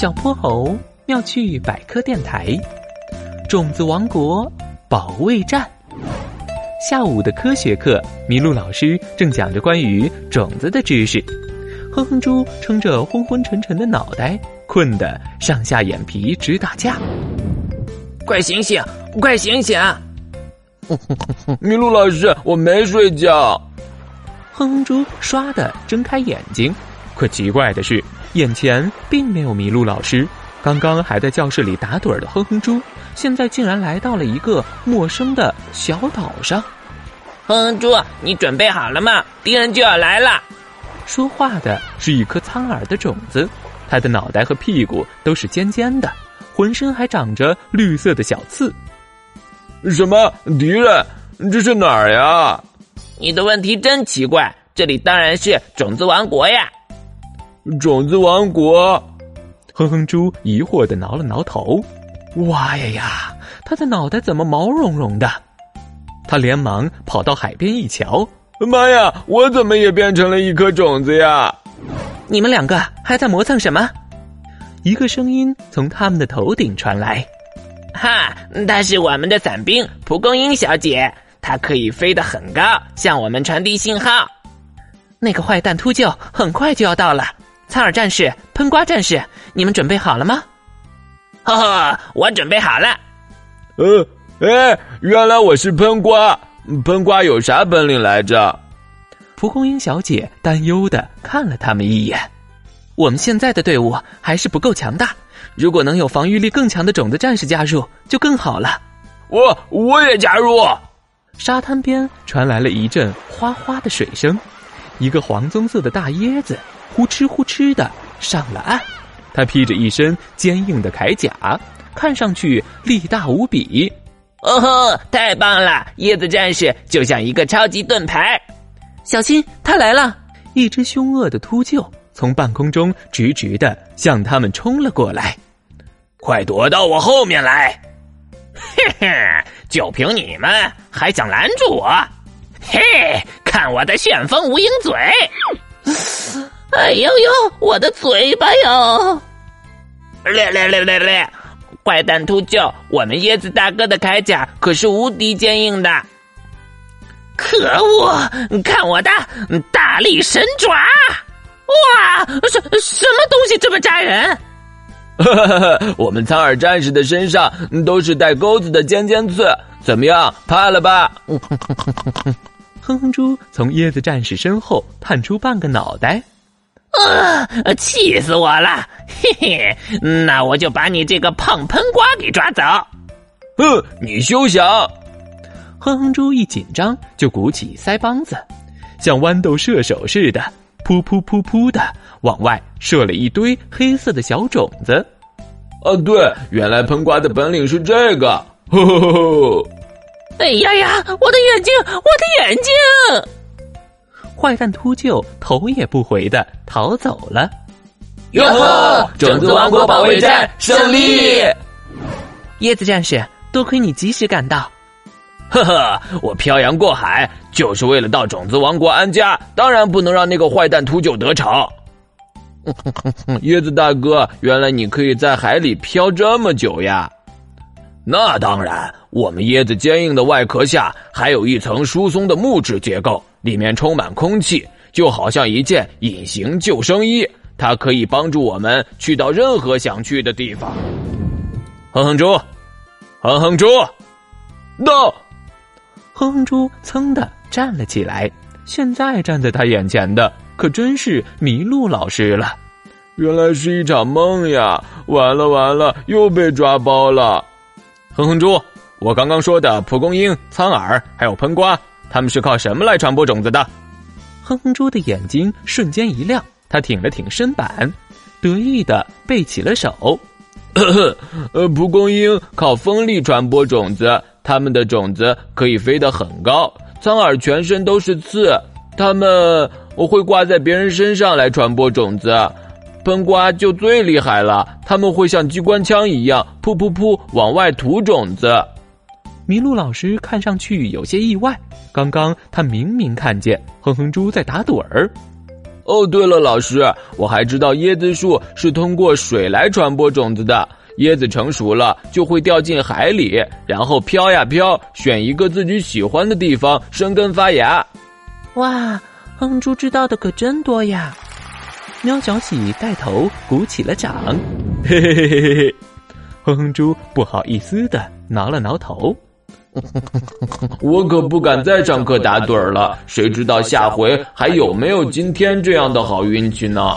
小泼猴妙趣百科电台，种子王国保卫战。下午的科学课，麋鹿老师正讲着关于种子的知识。哼哼猪撑着昏昏沉沉的脑袋，困得上下眼皮直打架。快醒醒，快醒醒！麋鹿老师，我没睡觉。哼哼猪唰的睁开眼睛，可奇怪的是，眼前并没有麋鹿老师。刚刚还在教室里打盹的哼哼猪，现在竟然来到了一个陌生的小岛上。哼哼猪，你准备好了吗？敌人就要来了。说话的是一颗苍耳的种子，它的脑袋和屁股都是尖尖的，浑身还长着绿色的小刺。什么敌人？这是哪儿呀？你的问题真奇怪，这里当然是种子王国呀！种子王国，哼哼猪疑惑的挠了挠头，哇呀呀，他的脑袋怎么毛茸茸的？他连忙跑到海边一瞧，妈呀，我怎么也变成了一颗种子呀？你们两个还在磨蹭什么？一个声音从他们的头顶传来，哈，她是我们的伞兵蒲公英小姐。她可以飞得很高，向我们传递信号。那个坏蛋秃鹫很快就要到了。苍耳战士、喷瓜战士，你们准备好了吗？哈哈，我准备好了。呃，哎，原来我是喷瓜。喷瓜有啥本领来着？蒲公英小姐担忧的看了他们一眼。我们现在的队伍还是不够强大，如果能有防御力更强的种子战士加入，就更好了。我我也加入。沙滩边传来了一阵哗哗的水声，一个黄棕色的大椰子呼哧呼哧的上了岸。他披着一身坚硬的铠甲，看上去力大无比。哦吼，太棒了！椰子战士就像一个超级盾牌。小心，他来了！一只凶恶的秃鹫从半空中直直的向他们冲了过来。快躲到我后面来！嘿嘿。就凭你们还想拦住我？嘿，看我的旋风无影嘴！哎呦呦，我的嘴巴哟！咧咧咧咧咧！坏蛋秃鹫，我们椰子大哥的铠甲可是无敌坚硬的。可恶！看我的大力神爪！哇，什什么东西这么扎人？我们苍耳战士的身上都是带钩子的尖尖刺，怎么样？怕了吧哼哼哼哼？哼哼猪从椰子战士身后探出半个脑袋，啊！气死我了！嘿嘿，那我就把你这个胖喷瓜给抓走。哼，你休想！哼哼猪一紧张就鼓起腮帮子，像豌豆射手似的。噗噗噗噗的往外射了一堆黑色的小种子。啊，对，原来喷瓜的本领是这个。呵呵呵呵。哎呀呀，我的眼睛，我的眼睛！坏蛋秃鹫头也不回的逃走了。哟呵，种子王国保卫战胜利！椰子战士，多亏你及时赶到。呵呵，我漂洋过海就是为了到种子王国安家，当然不能让那个坏蛋秃鹫得逞。椰子大哥，原来你可以在海里漂这么久呀？那当然，我们椰子坚硬的外壳下还有一层疏松的木质结构，里面充满空气，就好像一件隐形救生衣，它可以帮助我们去到任何想去的地方。哼哼猪，哼哼猪，到。哼哼猪噌的站了起来，现在站在他眼前的可真是麋鹿老师了。原来是一场梦呀！完了完了，又被抓包了。哼哼猪，我刚刚说的蒲公英、苍耳还有喷瓜，他们是靠什么来传播种子的？哼哼猪的眼睛瞬间一亮，他挺了挺身板，得意的背起了手。呃，蒲公英靠风力传播种子。它们的种子可以飞得很高，苍耳全身都是刺，它们我会挂在别人身上来传播种子。喷瓜就最厉害了，他们会像机关枪一样，噗噗噗往外吐种子。麋鹿老师看上去有些意外，刚刚他明明看见哼哼猪在打盹儿。哦，对了，老师，我还知道椰子树是通过水来传播种子的。椰子成熟了就会掉进海里，然后飘呀飘，选一个自己喜欢的地方生根发芽。哇，哼猪知道的可真多呀！喵小喜带头鼓起了掌，嘿嘿嘿嘿嘿。哼哼猪不好意思的挠了挠头。我可不敢再上课打盹了，谁知道下回还有没有今天这样的好运气呢？